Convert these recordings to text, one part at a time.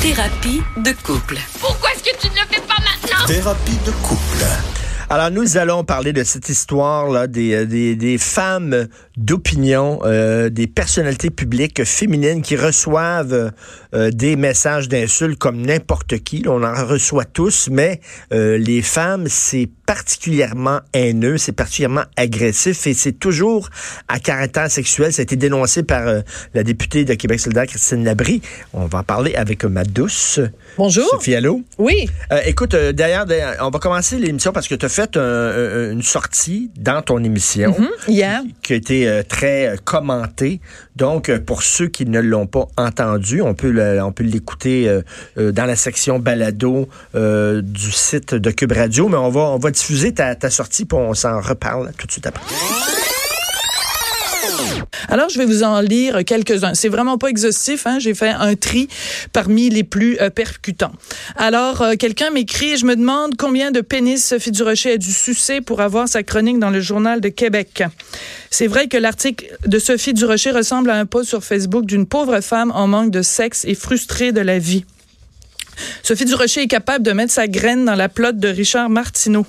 Thérapie de couple. Pourquoi est-ce que tu ne le fais pas maintenant? Thérapie de couple. Alors, nous allons parler de cette histoire-là des, euh, des, des femmes d'opinion, euh, des personnalités publiques féminines qui reçoivent euh, des messages d'insultes comme n'importe qui. On en reçoit tous, mais euh, les femmes, c'est particulièrement haineux, c'est particulièrement agressif et c'est toujours à caractère sexuel. Ça a été dénoncé par la députée de Québec solidaire, Christine Labrie. On va en parler avec ma douce. Bonjour. Sophie Allo. Oui. Écoute, d'ailleurs, on va commencer l'émission parce que tu as fait un- un- une sortie dans ton émission Hier. qui a été euh, très euh, commentée. Donc, euh, pour ceux qui ne l'ont pas entendu, on peut l'écouter dans la section balado du site de Cube Radio, mais on va, diffuser ta, sortie puis on s'en reparle tout de suite après. Alors, je vais vous en lire quelques-uns. C'est vraiment pas exhaustif. Hein? J'ai fait un tri parmi les plus percutants. Alors, quelqu'un m'écrit, je me demande combien de pénis Sophie Durocher a dû sucer pour avoir sa chronique dans le journal de Québec. C'est vrai que l'article de Sophie Durocher ressemble à un post sur Facebook d'une pauvre femme en manque de sexe et frustrée de la vie. Sophie Durocher est capable de mettre sa graine dans la plotte de Richard Martineau.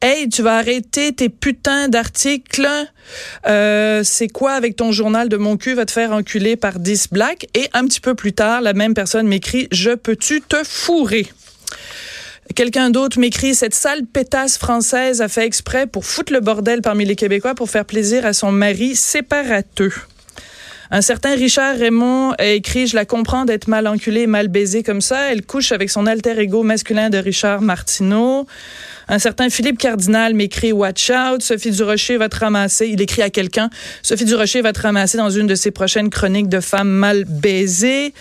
Hey, tu vas arrêter tes putains d'articles. Euh, c'est quoi avec ton journal de mon cul va te faire enculer par 10 blacks? Et un petit peu plus tard, la même personne m'écrit Je peux-tu te fourrer? Quelqu'un d'autre m'écrit Cette sale pétasse française a fait exprès pour foutre le bordel parmi les Québécois pour faire plaisir à son mari séparateux. Un certain Richard Raymond a écrit Je la comprends d'être mal enculée mal baisée comme ça. Elle couche avec son alter ego masculin de Richard Martineau. Un certain Philippe Cardinal m'écrit Watch out, Sophie Durocher va te ramasser. Il écrit à quelqu'un Sophie Durocher va te ramasser dans une de ses prochaines chroniques de femmes mal baisées.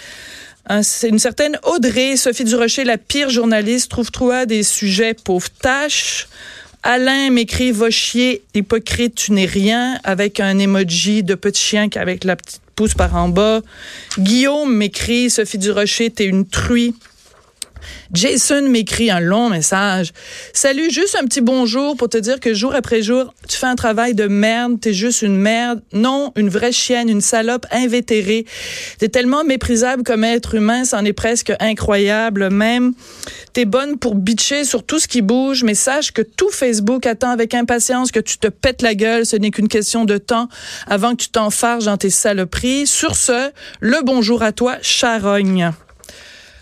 C'est une certaine Audrey, Sophie Durocher, la pire journaliste, trouve-toi des sujets pauvres tâches. Alain m'écrit Va chier, hypocrite, tu n'es rien, avec un emoji de petit chien avec la petite pouce par en bas. Guillaume m'écrit Sophie Durocher, t'es une truie. Jason m'écrit un long message. Salut, juste un petit bonjour pour te dire que jour après jour, tu fais un travail de merde, t'es juste une merde. Non, une vraie chienne, une salope invétérée. T'es tellement méprisable comme être humain, c'en est presque incroyable même. T'es bonne pour bitcher sur tout ce qui bouge, mais sache que tout Facebook attend avec impatience que tu te pètes la gueule. Ce n'est qu'une question de temps avant que tu t'enfarges dans tes saloperies. Sur ce, le bonjour à toi, charogne.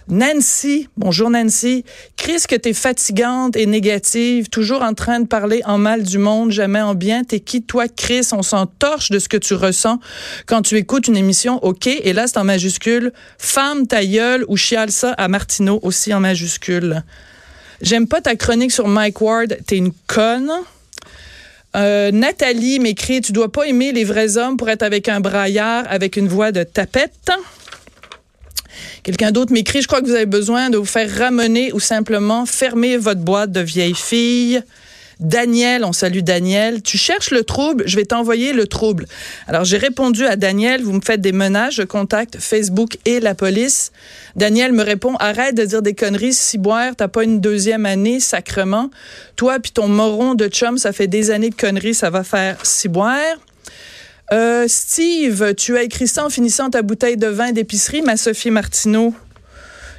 Nancy, bonjour Nancy. Chris, que t'es fatigante et négative, toujours en train de parler en mal du monde, jamais en bien. T'es qui, toi, Chris? On s'en torche de ce que tu ressens quand tu écoutes une émission, OK? Et là, c'est en majuscule. Femme ta gueule ou chiale ça à Martineau, aussi en majuscule. J'aime pas ta chronique sur Mike Ward, t'es une conne. Euh, Nathalie m'écrit, tu dois pas aimer les vrais hommes pour être avec un braillard avec une voix de tapette. Quelqu'un d'autre m'écrit, je crois que vous avez besoin de vous faire ramener ou simplement fermer votre boîte de vieille fille. Daniel, on salue Daniel. Tu cherches le trouble, je vais t'envoyer le trouble. Alors j'ai répondu à Daniel, vous me faites des menaces, je contacte Facebook et la police. Daniel me répond, arrête de dire des conneries, ciboire, t'as pas une deuxième année, sacrement. Toi puis ton moron de chum, ça fait des années de conneries, ça va faire ciboire. Euh, Steve, tu as écrit ça en finissant ta bouteille de vin d'épicerie, ma Sophie Martineau.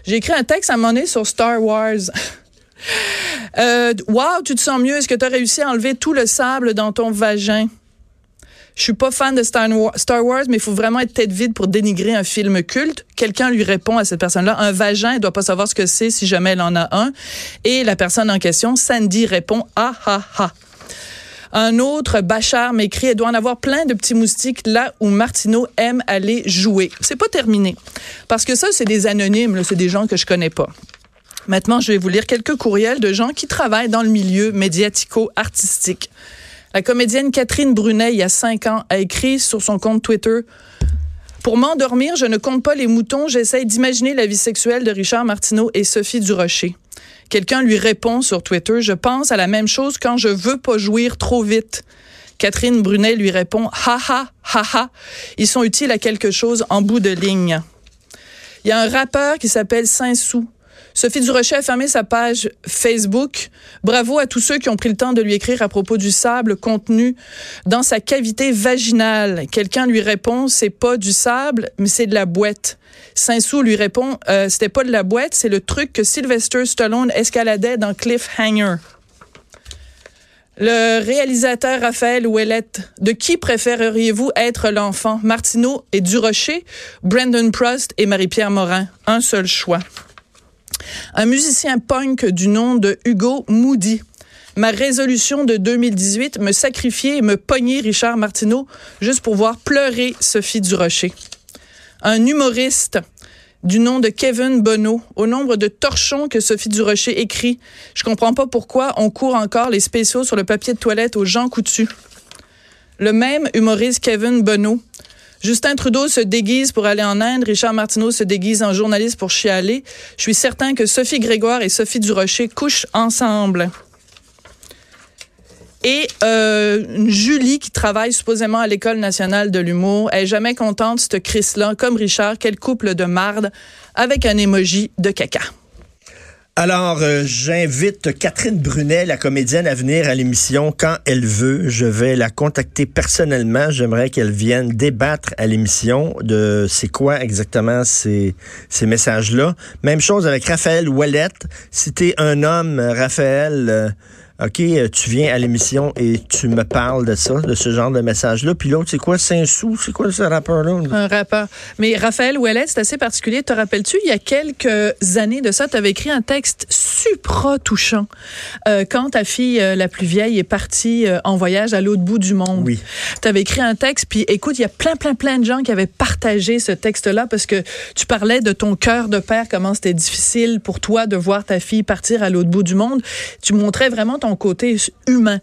J'ai écrit un texte à moment donné sur Star Wars. euh, wow, tu te sens mieux. Est-ce que tu as réussi à enlever tout le sable dans ton vagin? Je suis pas fan de Star Wars, Star Wars mais il faut vraiment être tête vide pour dénigrer un film culte. Quelqu'un lui répond à cette personne-là, un vagin, elle doit pas savoir ce que c'est si jamais elle en a un. Et la personne en question, Sandy, répond ah ah ah. Un autre, Bachar, m'écrit, elle doit en avoir plein de petits moustiques là où Martineau aime aller jouer. C'est pas terminé. Parce que ça, c'est des anonymes, c'est des gens que je connais pas. Maintenant, je vais vous lire quelques courriels de gens qui travaillent dans le milieu médiatico-artistique. La comédienne Catherine Brunet, il y a cinq ans, a écrit sur son compte Twitter Pour m'endormir, je ne compte pas les moutons, j'essaye d'imaginer la vie sexuelle de Richard Martineau et Sophie Durocher. Quelqu'un lui répond sur Twitter Je pense à la même chose quand je veux pas jouir trop vite. Catherine Brunet lui répond Ha ha, ha ha. Ils sont utiles à quelque chose en bout de ligne. Il y a un rappeur qui s'appelle Saint-Sou. Sophie Durocher a fermé sa page Facebook. Bravo à tous ceux qui ont pris le temps de lui écrire à propos du sable contenu dans sa cavité vaginale. Quelqu'un lui répond, c'est pas du sable, mais c'est de la boîte. Saint-Sou lui répond, euh, c'était pas de la boîte, c'est le truc que Sylvester Stallone escaladait dans Cliffhanger. Le réalisateur Raphaël Ouellette, de qui préféreriez-vous être l'enfant? Martineau et Durocher, Brandon Prost et Marie-Pierre Morin. Un seul choix. Un musicien punk du nom de Hugo Moody. Ma résolution de 2018, me sacrifier et me pogner Richard Martineau juste pour voir pleurer Sophie Durocher. Un humoriste du nom de Kevin Bonneau, au nombre de torchons que Sophie Durocher écrit. Je comprends pas pourquoi on court encore les spéciaux sur le papier de toilette aux gens coutus. Le même humoriste Kevin Bonneau. Justin Trudeau se déguise pour aller en Inde, Richard Martineau se déguise en journaliste pour chialer. Je suis certain que Sophie Grégoire et Sophie Durocher couchent ensemble. Et euh, Julie, qui travaille supposément à l'École nationale de l'humour, est jamais contente, cette Chris-là, comme Richard, quel couple de marde, avec un émoji de caca. Alors, euh, j'invite Catherine Brunet, la comédienne, à venir à l'émission quand elle veut. Je vais la contacter personnellement. J'aimerais qu'elle vienne débattre à l'émission de c'est quoi exactement ces, messages-là. Même chose avec Raphaël Ouellette. Si un homme, Raphaël... Euh, OK, euh, tu viens à l'émission et tu me parles de ça, de ce genre de message-là. Puis l'autre, c'est quoi, Saint-Sou? C'est quoi ce rappeur-là? Un rappeur. Mais Raphaël Ouellet, c'est assez particulier. Te rappelles-tu, il y a quelques années de ça, tu avais écrit un texte supra touchant euh, quand ta fille, euh, la plus vieille, est partie euh, en voyage à l'autre bout du monde. Oui. Tu avais écrit un texte, puis écoute, il y a plein, plein, plein de gens qui avaient partagé ce texte-là parce que tu parlais de ton cœur de père, comment c'était difficile pour toi de voir ta fille partir à l'autre bout du monde. Tu montrais vraiment ton côté humain.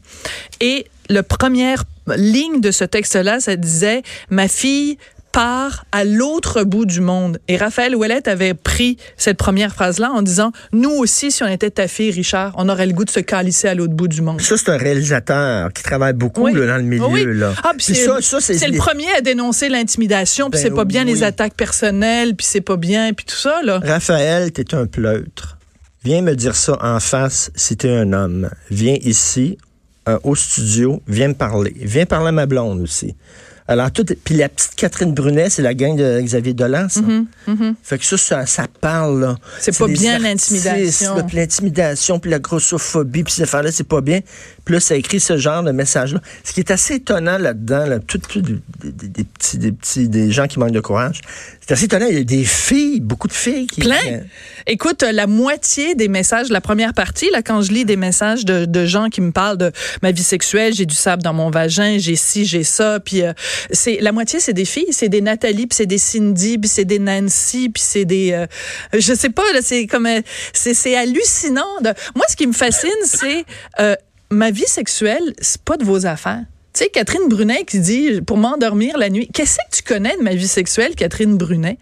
Et la première ligne de ce texte-là, ça disait, ma fille part à l'autre bout du monde. Et Raphaël Ouellette avait pris cette première phrase-là en disant, nous aussi, si on était ta fille, Richard, on aurait le goût de se calisser à l'autre bout du monde. Ça, c'est un réalisateur qui travaille beaucoup Oui. là, dans le milieu. Oui. Là. Ah, puis c'est ça, ça, c'est le premier à dénoncer l'intimidation, puis Ben c'est pas bien oui. les attaques personnelles, puis c'est pas bien, puis tout ça là. Raphaël, t'es un pleutre. Viens me dire ça en face si t'es un homme. Viens ici, euh, au studio, viens me parler. Viens parler à ma blonde aussi. Alors, tout, puis la petite Catherine Brunet, c'est la gang de Xavier Dolan, ça. Fait que ça, ça, ça parle, là. Mm-hmm, C'est pas bien, l'intimidation. Puis l'intimidation, puis la grossophobie, puis ces affaires-là, c'est pas bien. Puis là, ça écrit ce genre de message-là. Ce qui est assez étonnant là-dedans, là, tout, tout, des, des- des petits, des petits, des gens qui manquent de courage. C'est assez étonnant. Il y a des filles, beaucoup de filles qui... Plein. Écoute, euh, la moitié des messages, la première partie, là, quand je lis des messages de, de gens qui me parlent de ma vie sexuelle, j'ai du sable dans mon vagin, j'ai ci, j'ai ça, puis euh, c'est la moitié, c'est des filles, c'est des Nathalie, puis c'est des Cindy, puis c'est des Nancy, puis c'est des, euh, je sais pas, là, c'est comme, euh, c'est c'est hallucinant. de- Moi, ce qui me fascine, c'est euh, ma vie sexuelle, c'est pas de vos affaires. Tu sais, Catherine Brunet qui dit pour m'endormir la nuit. Qu'est-ce que tu connais de ma vie sexuelle, Catherine Brunet?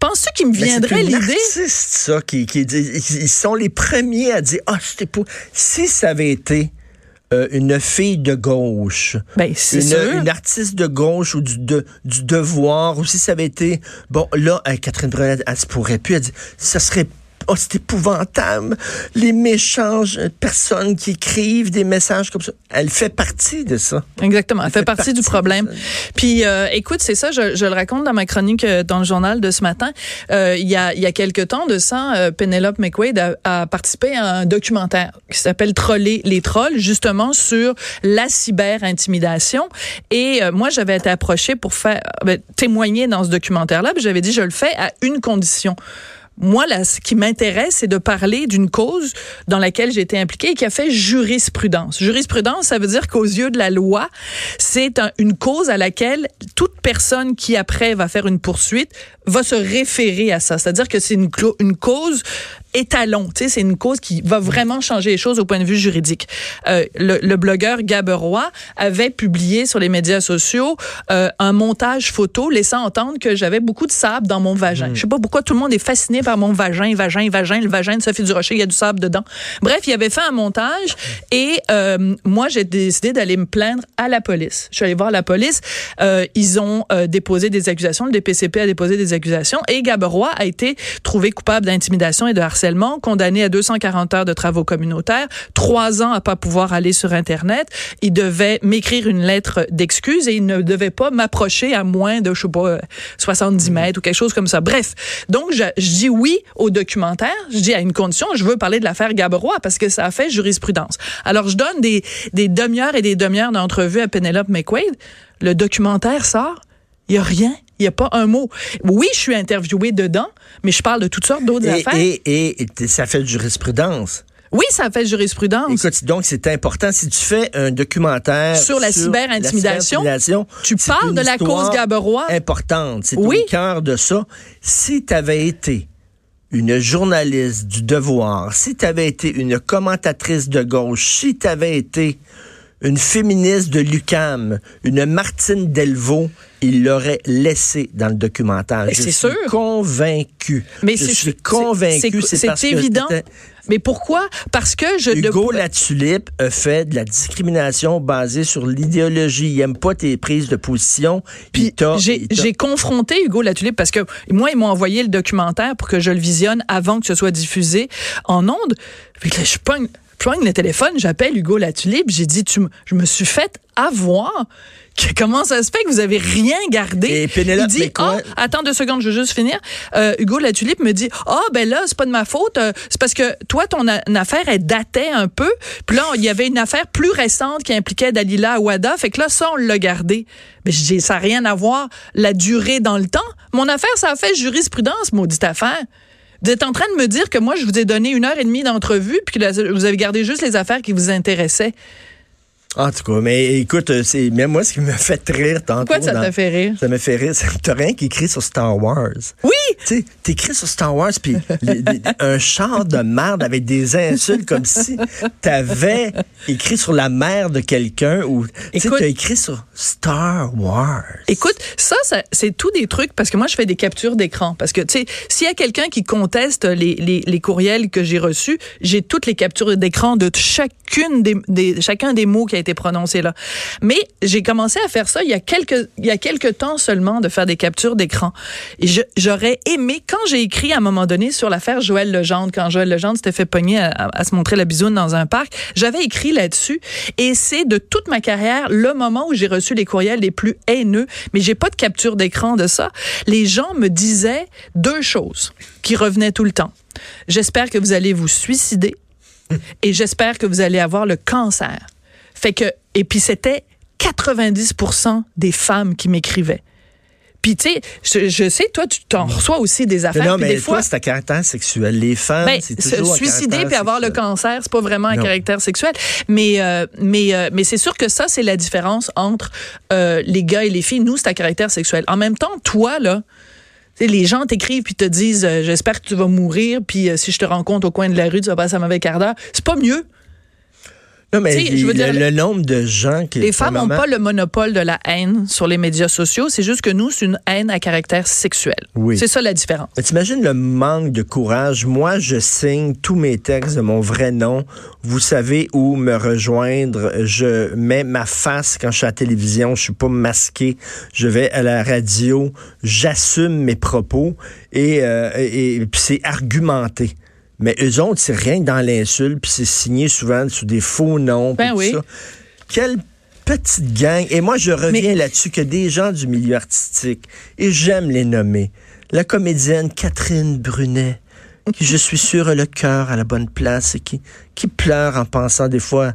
Penses-tu qu'il me c'est viendrait l'idée? artiste, ça, qui, qui dit- ils sont les premiers à dire, ah, c'était pas, si ça avait été euh, une fille de gauche, Ben, c'est une, sûr. une artiste de gauche ou du, de- du devoir, ou si ça avait été, bon, là, euh, Catherine Brunet, elle se pourrait plus, elle dit, ça serait Oh, c'est épouvantable. Les méchantes personnes qui écrivent des messages comme ça. Elle fait partie de ça. Exactement. Elle fait fait partie, partie du problème. Puis, euh, écoute, c'est ça, je, je le raconte dans ma chronique euh, dans le journal de ce matin. Euh, il y a, il y a quelques temps de ça, euh, Penelope McQuaid a, a participé à un documentaire qui s'appelle Troller les trolls, justement sur la cyber-intimidation. Et euh, moi, j'avais été approchée pour faire ben, témoigner dans ce documentaire-là. J'avais dit, je le fais à une condition. Moi, là, ce qui m'intéresse, c'est de parler d'une cause dans laquelle j'ai été impliquée et qui a fait jurisprudence. Jurisprudence, ça veut dire qu'aux yeux de la loi, c'est un- une cause à laquelle toute personne qui après va faire une poursuite va se référer à ça. C'est-à-dire que c'est une cause étalon. Tu sais, c'est une cause qui va vraiment changer les choses au point de vue juridique. Euh, le, le blogueur Gaberoy avait publié sur les médias sociaux euh, un montage photo laissant entendre que j'avais beaucoup de sable dans mon vagin. Je sais pas pourquoi tout le monde est fasciné par mon vagin, vagin, vagin, le vagin de Sophie Durocher, il y a du sable dedans. Bref, il avait fait un montage et euh, moi, j'ai décidé d'aller me plaindre à la police. Je suis allée voir la police. Euh, ils ont euh, déposé des accusations. Le DPCP a déposé des accusations et Gaberoy a été trouvé coupable d'intimidation et de harcèlement harcèlement, condamné à 240 heures de travaux communautaires, trois ans à pas pouvoir aller sur Internet. Il devait m'écrire une lettre d'excuse et il ne devait pas m'approcher à moins de, je sais pas, 70 mm. mètres ou quelque chose comme ça. Bref. Donc, je, je dis oui au documentaire. Je dis à une condition, je veux parler de l'affaire Gabrois parce que ça a fait jurisprudence. Alors, je donne des, des demi-heures et des demi-heures d'entrevue à Penelope McQuaid. Le documentaire sort. Il y a rien. Il n'y a pas un mot. Oui, je suis interviewée dedans, mais je parle de toutes sortes d'autres affaires. Et, et, et, ça fait jurisprudence. Oui, ça fait jurisprudence. Écoute, donc c'est important. Si tu fais un documentaire sur la cyber-intimidation, tu parles de la cause Gaberois. Importante. C'est oui. au cœur de ça. Si tu avais été une journaliste du devoir, si tu avais été une commentatrice de gauche, si tu avais été une féministe de l'UCAM, une Martine Delvaux, il l'aurait laissé dans le documentaire. Je suis sûr. convaincu. Mais je suis convaincu. C'est évident. Mais pourquoi? Parce que je... Hugo La Tulipe a fait de la discrimination basée sur l'idéologie. Il n'aime pas tes prises de position. Puis j'ai confronté Hugo La Tulipe parce que moi, ils m'ont envoyé le documentaire pour que je le visionne avant que ce soit diffusé en ondes. Puis là, je pogne je prends le téléphone, j'appelle Hugo Latulippe, j'ai dit, tu, je me suis fait avoir. Comment ça se fait que vous avez rien gardé? Et Pénélope, il dit, ah, attends deux secondes, je veux juste finir. Euh, Hugo Latulippe me dit, ah, oh, ben là, c'est pas de ma faute. Euh, c'est parce que toi, ton affaire, elle datait un peu. Puis là, il y avait une affaire plus récente qui impliquait Dalila Awada. Fait que là, ça, on l'a gardé. Mais j'ai, ça n'a rien à voir, la durée dans le temps. Mon affaire, ça a fait jurisprudence, maudite affaire. Vous êtes en train de me dire que moi, je vous ai donné une heure et demie d'entrevue, puis que vous avez gardé juste les affaires qui vous intéressaient. En tout cas, mais écoute, euh, c'est même moi ce qui me fait rire tantôt. Pourquoi ça t'a fait rire? Ça me fait rire. T'as rien qui écrit sur Star Wars. Oui! Tu sais, t'écris sur Star Wars, puis un char de merde avec des insultes comme si t'avais écrit sur la mère de quelqu'un ou tu t'as écrit sur Star Wars. Écoute, ça, ça c'est tout des trucs parce que moi, je fais des captures d'écran. Parce que, tu sais, s'il y a quelqu'un qui conteste les, les, les courriels que j'ai reçus, j'ai toutes les captures d'écran de chacune des, des, chacun des mots qui a été prononcé là. Mais j'ai commencé à faire ça il y a quelques, il y a quelques temps seulement de faire des captures d'écran. J'aurais aimé, quand j'ai écrit à un moment donné sur l'affaire Joël Legendre, quand Joël Legendre s'était fait pogner à, à, se montrer la bisoune dans un parc, j'avais écrit là-dessus. Et c'est de toute ma carrière le moment où j'ai reçu les courriels les plus haineux. Mais j'ai pas de capture d'écran de ça. Les gens me disaient deux choses qui revenaient tout le temps. J'espère que vous allez vous suicider et j'espère que vous allez avoir le cancer. Fait que, et puis c'était 90% des femmes qui m'écrivaient. Puis tu sais, je, sais, toi, tu t'en reçois aussi des affaires. Mais non, mais des fois, c'est un caractère sexuel. Les femmes, ben, c'est toujours se suicider puis avoir le cancer, c'est pas vraiment un caractère sexuel. Mais euh, mais euh, mais c'est sûr que ça, c'est la différence entre euh, les gars et les filles. Nous, c'est un caractère sexuel. En même temps, toi là. les gens t'écrivent puis te disent j'espère que tu vas mourir puis si je te rencontre au coin de la rue tu vas passer un mauvais quart d'heure c'est pas mieux non, mais je veux dire, le, nombre de gens qui. Les femmes n'ont pas le monopole de la haine sur les médias sociaux. C'est juste que nous, c'est une haine à caractère sexuel. Oui. C'est ça la différence. T'imagines le manque de courage? Moi, je signe tous mes textes de mon vrai nom. Vous savez où me rejoindre. Je mets ma face quand je suis à la télévision. Je suis pas masqué. Je vais à la radio. J'assume mes propos et, euh, et, et c'est argumenté. Mais eux autres, c'est rien que dans l'insulte, puis c'est signé souvent sous des faux noms. Ben oui. Ça. Quelle petite gang. Et moi, je reviens là-dessus que des gens du milieu artistique, et j'aime les nommer, la comédienne Catherine Brunet, qui, je suis sûr, a le cœur à la bonne place et qui, qui pleure en pensant des fois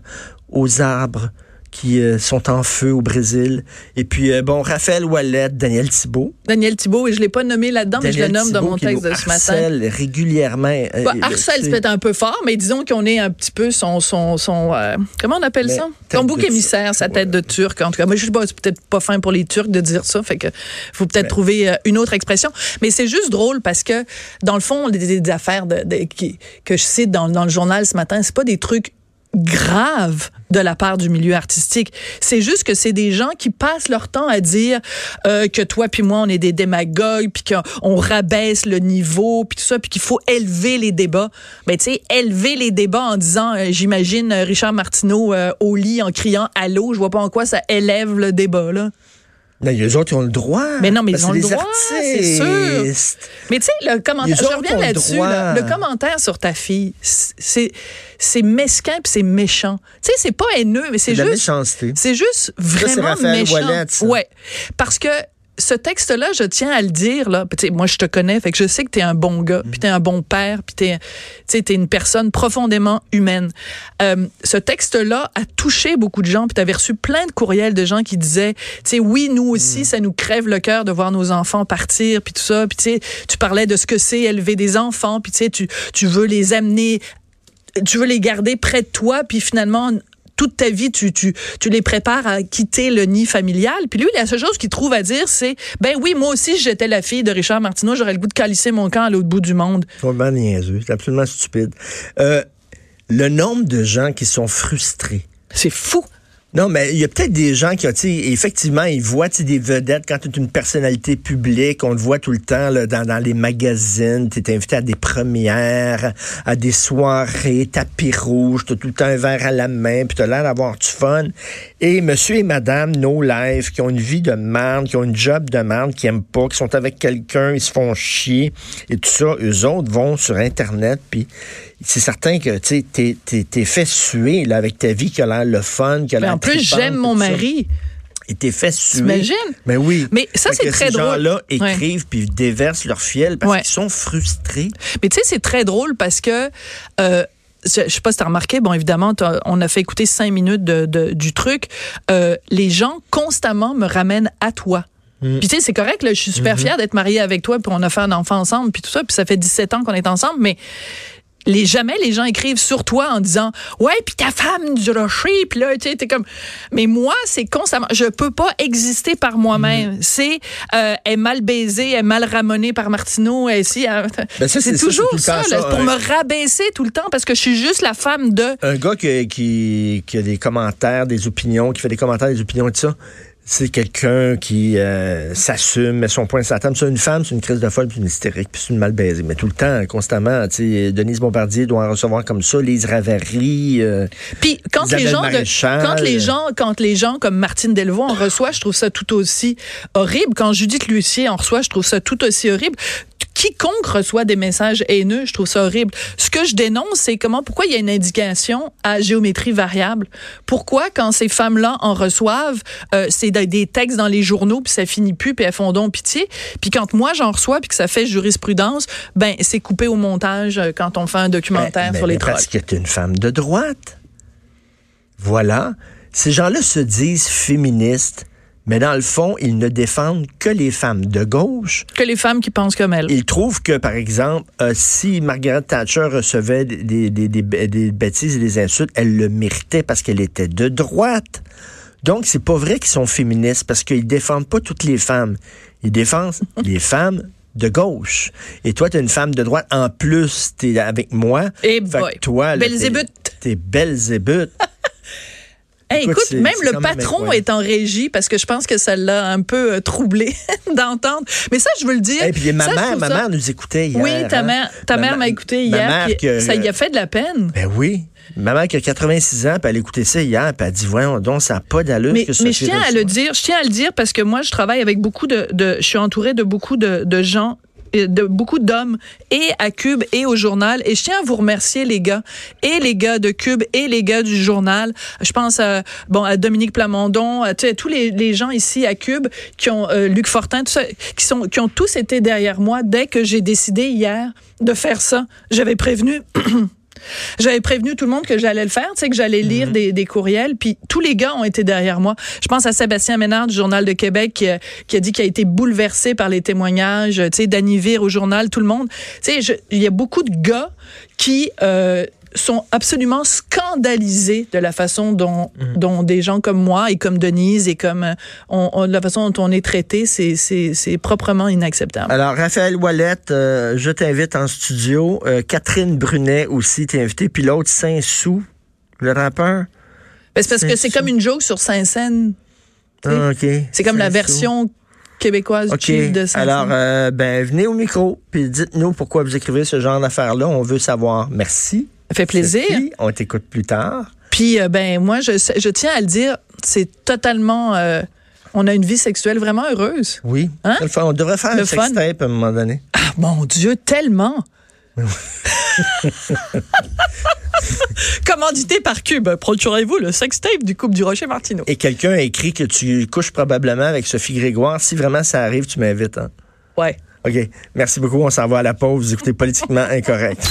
aux arbres qui euh, sont en feu au Brésil. Et puis, euh, bon, Raphaël Wallet, Daniel Thibault. Daniel Thibault, et je ne l'ai pas nommé là-dedans, mais je le nomme dans mon texte de ce matin. régulièrement. Euh, bah, harcèle, c'est peut-être un peu fort, mais disons qu'on est un petit peu son... son, son comment on appelle ça? Son bouc émissaire, sa tête de turc, en tout cas. Moi, je suis peut-être pas fin pour les Turcs de dire ça, fait que faut peut-être trouver une autre expression. Mais c'est juste drôle parce que, dans le fond, des, des affaires de, que je cite dans, dans le journal ce matin, c'est pas des trucs grave de la part du milieu artistique. C'est juste que c'est des gens qui passent leur temps à dire euh, que toi puis moi on est des démagogues puis qu'on rabaisse le niveau puis tout ça puis qu'il faut élever les débats. Ben tu sais élever les débats en disant euh, j'imagine Richard Martineau euh, au lit en criant allô, je vois pas en quoi ça élève le débat là. Mais les autres, ils ont le droit. Mais non, mais ils Parce ont le droit, c'est sûr. Mais tu sais, le commentaire, je reviens là-dessus, là. le commentaire sur ta fille, c'est c'est mesquin puis c'est méchant. Tu sais, c'est pas haineux, mais c'est juste c'est juste vraiment méchant. Ouais, parce que ce texte-là, je tiens à le dire là. Tu sais, moi, je te connais, fait que je sais que t'es un bon gars, puis t'es un bon père, puis t'es, tu sais, t'es une personne profondément humaine. Euh, ce texte-là a touché beaucoup de gens, puis t'avais reçu plein de courriels de gens qui disaient, tu sais, oui, nous aussi, ça nous crève le cœur de voir nos enfants partir, puis tout ça, puis tu sais, tu parlais de ce que c'est élever des enfants, puis tu sais, tu, tu veux les amener tu veux les garder près de toi, puis finalement, toute ta vie, tu, tu, tu les prépares à quitter le nid familial. Puis lui, la seule chose qu'il trouve à dire, c'est ben oui, moi aussi, j'étais la fille de Richard Martineau, j'aurais le goût de calisser mon camp à l'autre bout du monde. C'est vraiment niaiseux. C'est absolument stupide. Euh, le nombre de gens qui sont frustrés. C'est fou. Non, mais il y a peut-être des gens qui ont, effectivement, ils voient des vedettes quand tu es une personnalité publique. On le voit tout le temps dans, dans les magazines. Tu invité à des premières, à des soirées, tapis rouge. Tu tout le temps un verre à la main, puis tu as l'air d'avoir du fun. Et monsieur et madame No Life, qui ont une vie de merde, qui ont une job de merde, qui aiment pas, qui sont avec quelqu'un, ils se font chier et tout ça, eux autres vont sur Internet, puis c'est certain que tu sais, t'es, t'es, t'es fait suer là, avec ta vie qui a l'air le fun, qui a Mais l'air en plus, j'aime mon mari. Et t'es fait suer. T'imagines? Mais oui. Mais ça, c'est très ces drôle. gens-là Ouais. écrivent puis déversent leur fiel parce Ouais. qu'ils sont frustrés. Mais tu sais, c'est très drôle parce que. Euh, je je sais pas si tu as remarqué, bon, évidemment, t'as- on a fait écouter cinq minutes de, de- du truc. Euh, les gens constamment me ramènent à toi. Mm. Puis tu sais, c'est correct, là, je suis Mm-hmm. super fière d'être mariée avec toi, puis on a fait un enfant ensemble, puis tout ça, puis ça fait 17 ans qu'on est ensemble, mais les, jamais les gens écrivent sur toi en disant ouais puis ta femme du rocher puis là tu t'es comme mais moi c'est constamment je peux pas exister par moi-même Mm-hmm. c'est euh, elle est mal baisée elle est mal ramonée par Martineau elle, si, elle- Ben, c'est- ça, toujours ça, temps là, ça, pour me rabaisser tout le temps parce que je suis juste la femme de Un gars qui, qui, qui a des commentaires, des opinions, qui fait des commentaires, des opinions et tout ça, c'est quelqu'un qui euh, s'assume, met son point sur la table. C'est une femme, c'est une crise de folle, puis une hystérique, puis c'est une mal baisée. Mais tout le temps, constamment, tu sais, Denise Bombardier doit en recevoir comme ça, Lise Ravary. euh, Puis quand les gens de- quand les gens quand les gens comme Martine Delvaux en reçoit, je trouve ça tout aussi horrible. Quand Judith Lucier en reçoit, je trouve ça tout aussi horrible. Quiconque reçoit des messages haineux, je trouve ça horrible. Ce que je dénonce, c'est comment, pourquoi il y a une indication à géométrie variable? Pourquoi, quand ces femmes-là en reçoivent, euh, c'est des- textes dans les journaux, puis ça finit plus, puis elles font donc pitié? Puis quand moi j'en reçois, puis que ça fait jurisprudence, ben c'est coupé au montage euh, quand on fait un documentaire Ben, sur les ben, trolls. Parce que tu une femme de droite. Voilà. Ces gens-là se disent féministes, mais dans le fond, ils ne défendent que les femmes de gauche. Que les femmes qui pensent comme elles. Ils trouvent que, par exemple, euh, si Margaret Thatcher recevait des, des, des- des- bêtises et des insultes, elle le méritait parce qu'elle était de droite. Donc, c'est pas vrai qu'ils sont féministes parce qu'ils défendent pas toutes les femmes. Ils défendent les femmes de gauche. Et toi, tu es une femme de droite. En plus, tu es avec moi. Eh Fait que boy. toi, Belzébuth. T'es Belzébuth. Hey, Écoute, même le même patron est en régie parce que je pense que ça l'a un peu euh, troublé d'entendre. Mais ça, je veux le dire. Et puis ma ça, mère, ma ça- mère nous écoutait hier. Oui, ta hein. mère, ta Ma mère ma- m'a écouté ma hier. mère que- ça y a fait de la peine. Ben oui. Ma mère qui a 86 ans, puis elle écoutait ça hier, puis elle dit, voyons donc, ça n'a pas d'allure Mais, que mais Sophie je tiens à le dire, je tiens à le dire parce que moi, je travaille avec beaucoup de, de je suis entourée de beaucoup de, de gens de beaucoup d'hommes et à Cube et au journal. Et je tiens à vous remercier les gars et les gars de Cube et les gars du journal. Je pense à bon à Dominique Plamondon à, tu sais, tous les, les gens ici à Cube qui ont euh, Luc Fortin tout ça qui sont qui ont tous été derrière moi dès que j'ai décidé hier de faire ça. J'avais prévenu J'avais prévenu tout le monde que j'allais le faire, tu sais, que j'allais lire des, des courriels, puis tous les gars ont été derrière moi. Je pense à Sébastien Ménard du Journal de Québec qui, a- qui a dit qu'il a été bouleversé par les témoignages, tu sais, d'Annie Vire au journal, tout le monde. Tu sais, il y a beaucoup de gars qui euh, sont absolument scandalisés de la façon dont, dont des gens comme moi et comme Denise et comme euh, on, on- la façon dont on est traité, c'est proprement inacceptable. Alors, Raphaël Ouellette, euh, je t'invite en studio. Euh, Catherine Brunet aussi, t'es invitée. Puis l'autre, Saint-Sou, le rappeur. Ben, c'est parce que c'est comme une joke sur Saint-Saëns. Ah, OK. C'est comme la version québécoise OK. cheap de Saint-Saëns. Alors, euh, ben, venez au micro, puis dites-nous pourquoi vous écrivez ce genre d'affaires-là. On veut savoir. Merci. Ça fait plaisir. Sophie, on t'écoute plus tard. Puis, euh, ben, moi, je, je tiens à le dire, c'est totalement. euh, On a une vie sexuelle vraiment heureuse. Oui. Hein? On devrait faire Le un sextape à un moment donné. Ah, mon Dieu, tellement! Commandité par Cube, procurez-vous le sextape du couple du Rocher Martineau. Et quelqu'un a écrit que tu couches probablement avec Sophie Grégoire. Si vraiment ça arrive, tu m'invites. Hein? Ouais. OK. Merci beaucoup. On s'en va à la pause. Vous écoutez Politiquement Incorrect.